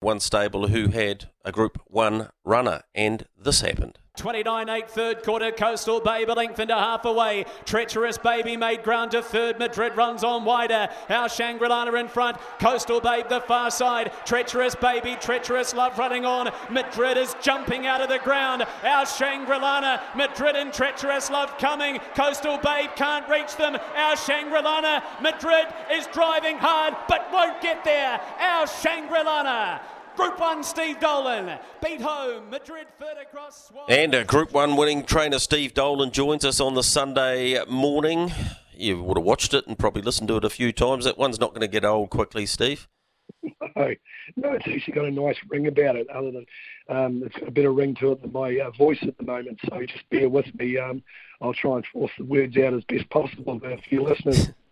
One stable who had a Group 1 runner, and this happened. 29 8 third quarter Coastal Babe a length and a half away. Treacherous Baby made ground to third. Madrid runs on wider. Our Shangri-Lana in front. Coastal Babe the far side. Treacherous Baby Treacherous Love running on. Madrid is jumping out of the ground. Our Shangri-Lana Madrid and Treacherous Love coming. Coastal Babe can't reach them. Our Shangri-Lana Madrid is driving hard but won't get there. Our Shangri-Lana Group 1, Steve Dolan. Beat home, Madrid third across. And a Group 1 winning trainer, Steve Dolan, joins us on the Sunday morning. You would have watched it and probably listened to it a few times. That one's not going to get old quickly, Steve. No, no, it's actually got a nice ring about it, other than um, it's got a bit of ring to it than my uh, voice at the moment. So just bear with me. Um, I'll try and force the words out as best possible for a few listeners.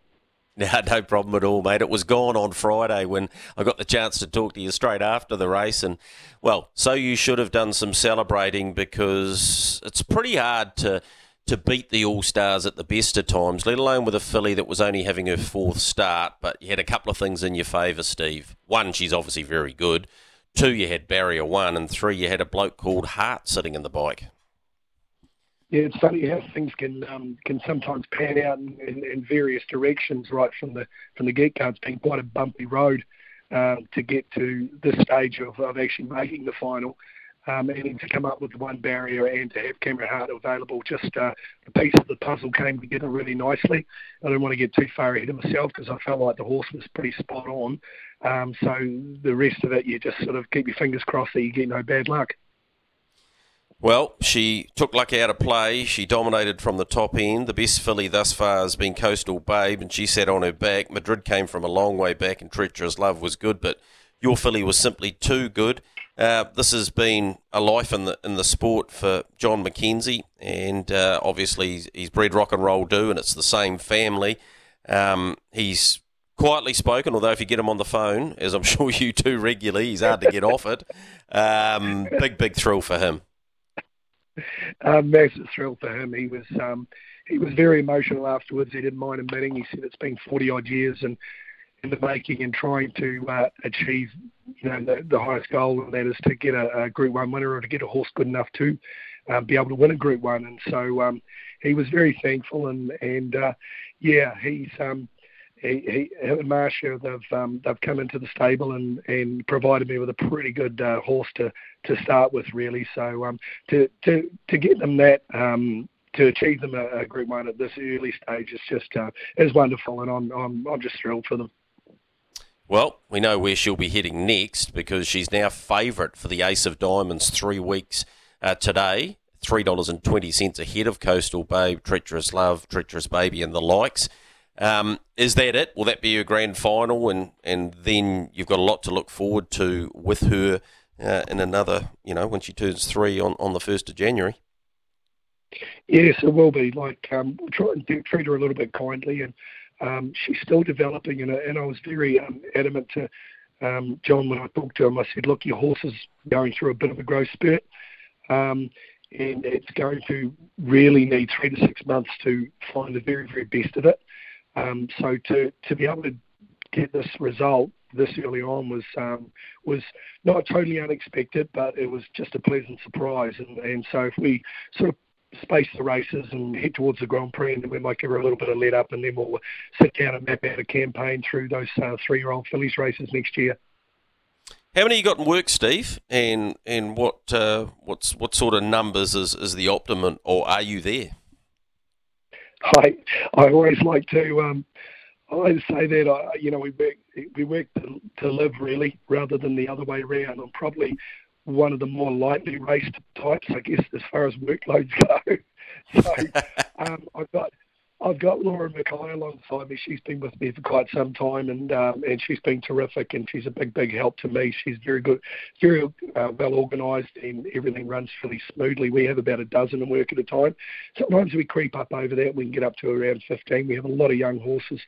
No, no problem at all, mate. It was gone on Friday when I got the chance to talk to you straight after the race. And, well, so you should have done some celebrating because it's pretty hard to, to beat the All Stars at the best of times, let alone with a filly that was only having her fourth start. But you had a couple of things in your favour, Steve. One, she's obviously very good. Two, you had barrier one. And three, you had a bloke called Hart sitting in the bike it's funny how things can um, can sometimes pan out in, in, in, various directions right from the from the get go. It's been quite a bumpy road um, to get to this stage of, of actually making the final. Um, and to come up with one barrier and to have Cameron Hart available, just uh, the piece of the puzzle came together really nicely. I don't want to get too far ahead of myself because I felt like the horse was pretty spot on. Um, so the rest of it, you just sort of keep your fingers crossed that you get no bad luck. Well, she took luck out of play. She dominated from the top end. The best filly thus far has been Coastal Babe, and she sat on her back. Madrid came from a long way back, and Treacherous Love was good, but your filly was simply too good. Uh, this has been a life in the in the sport for John McKenzie, and uh, obviously he's, he's, bred rock and roll do, and it's the same family. Um, he's quietly spoken, although if you get him on the phone, as I'm sure you do regularly, he's hard to get off it. Um, big, big thrill for him um, massive thrill for him. He was um, he was very emotional afterwards. He didn't mind admitting. He said it's been 40 odd years and in the making and trying to uh, achieve you know the, the highest goal, and that is to get a, a Group One winner or to get a horse good enough to um, be able to win a Group One. And so um, he was very thankful and and uh, yeah, he's um, he, he, him and Marcia, they've um, they've come into the stable and, and provided me with a pretty good uh, horse to, to start with, really. So um, to to to get them that um, to achieve them a, a Group One at this early stage is just uh, is wonderful, and I'm I'm I'm just thrilled for them. Well, we know where she'll be heading next because she's now favourite for the Ace of Diamonds three weeks uh, today. Three dollars and twenty cents ahead of Coastal Babe, Treacherous Love, Treacherous Baby, and the likes. Um, is that it? Will that be your grand final, and and then you've got a lot to look forward to with her uh, in another, you know, when she turns three on on the first of January. Yes, it will be. Like um, try and treat her a little bit kindly, and um, she's still developing. And, and I was very um, adamant to um, John when I talked to him. I said, "Look, your horse is going through a bit of a growth spurt." Um, and it's going to really need three to six months to find the very, very best of it. Um, so to to be able to get this result this early on was um, was not totally unexpected, but it was just a pleasant surprise. And, and so if we sort of space the races and head towards the Grand Prix, and then we might give her a little bit of let up, and then we'll sit down and map out a campaign through those uh, three-year-old fillies races next year. How many you got in work, Steve? And and what uh, what's what sort of numbers is, is the optimum, or are you there? I I always like to um, I always say that I, you know we work we work to, to live really rather than the other way around. I'm probably one of the more lightly raced types, I guess, as far as workloads go. so um, I've got I've got Laura Mackay alongside me. She's been with me for quite some time, and um, and she's been terrific, and she's a big, big help to me. She's very good, very uh, well organised, and everything runs fairly smoothly. We have about a dozen in work at a time. Sometimes we creep up over that. We can get up to around 15. We have a lot of young horses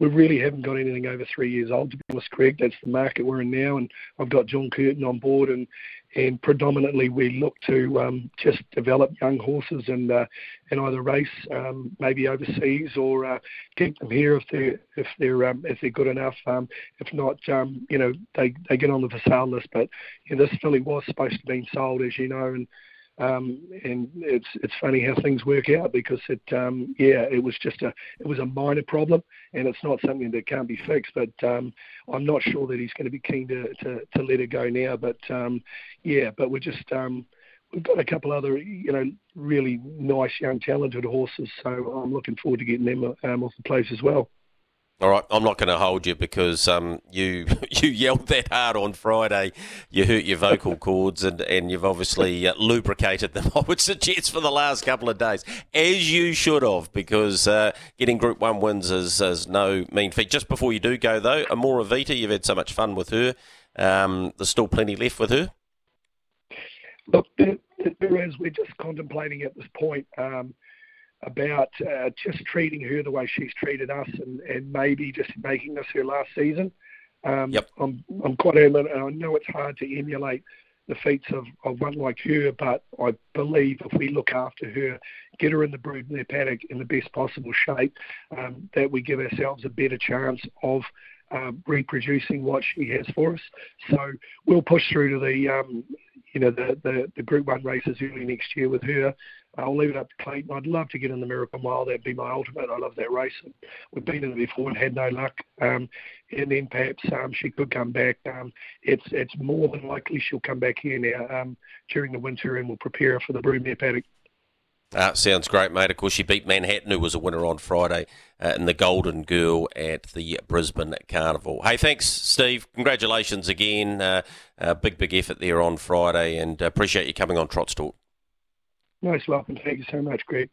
we really haven't got anything over three years old, to be honest, Greg. That's the market we're in now, and I've got John Curtin on board, and and predominantly we look to um, just develop young horses and uh, and either race um, maybe overseas or uh, keep them here if they're if they're um, if they're good enough. Um, if not, um, you know they they get on the for sale list. But you know, this filly was supposed to be sold, as you know, and um, and it's it's funny how things work out because it um, yeah it was just a it was a minor problem and it's not something that can't be fixed but um, I'm not sure that he's going to be keen to, to, to let it go now but um, yeah but we're just um, we've got a couple other you know really nice young talented horses so I'm looking forward to getting them um, off the place as well. All right, I'm not going to hold you because um, you you yelled that hard on Friday. You hurt your vocal cords and, and you've obviously uh, lubricated them. I would suggest for the last couple of days, as you should have, because uh, getting Group One wins is, is no mean feat. Just before you do go though, Amore Vita, you've had so much fun with her. Um, there's still plenty left with her. Look, there, there is. We're just contemplating at this point. Um, about uh, just treating her the way she's treated us and, and maybe just making this her last season. Um, yep. I'm, I'm quite adamant, and I know it's hard to emulate the feats of, of one like her, but I believe if we look after her, get her in the broodmare paddock in the best possible shape, um, that we give ourselves a better chance of um, reproducing what she has for us. So we'll push through to the um, you know the, the the Group One races early next year with her. I'll leave it up to Clayton. I'd love to get in the Miracle Mile. That'd be my ultimate. I love that race. We've been in it before and had no luck. Um, and then perhaps um, she could come back. Um, it's it's more than likely she'll come back here now um, during the winter, and we'll prepare her for the Broodmare paddock. Uh, sounds great, mate. Of course, she beat Manhattan, who was a winner on Friday, uh, in the Golden Girl at the Brisbane Carnival. Hey, thanks, Steve. Congratulations again. Uh, uh big, big effort there on Friday, and appreciate you coming on Trots Talk. Nice welcome. Thank you so much, Greg.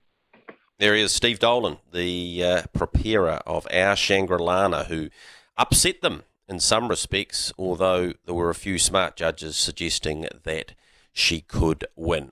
There is Steve Dolan, the uh, preparer of our Shangri-Lana, who upset them in some respects, although there were a few smart judges suggesting that she could win.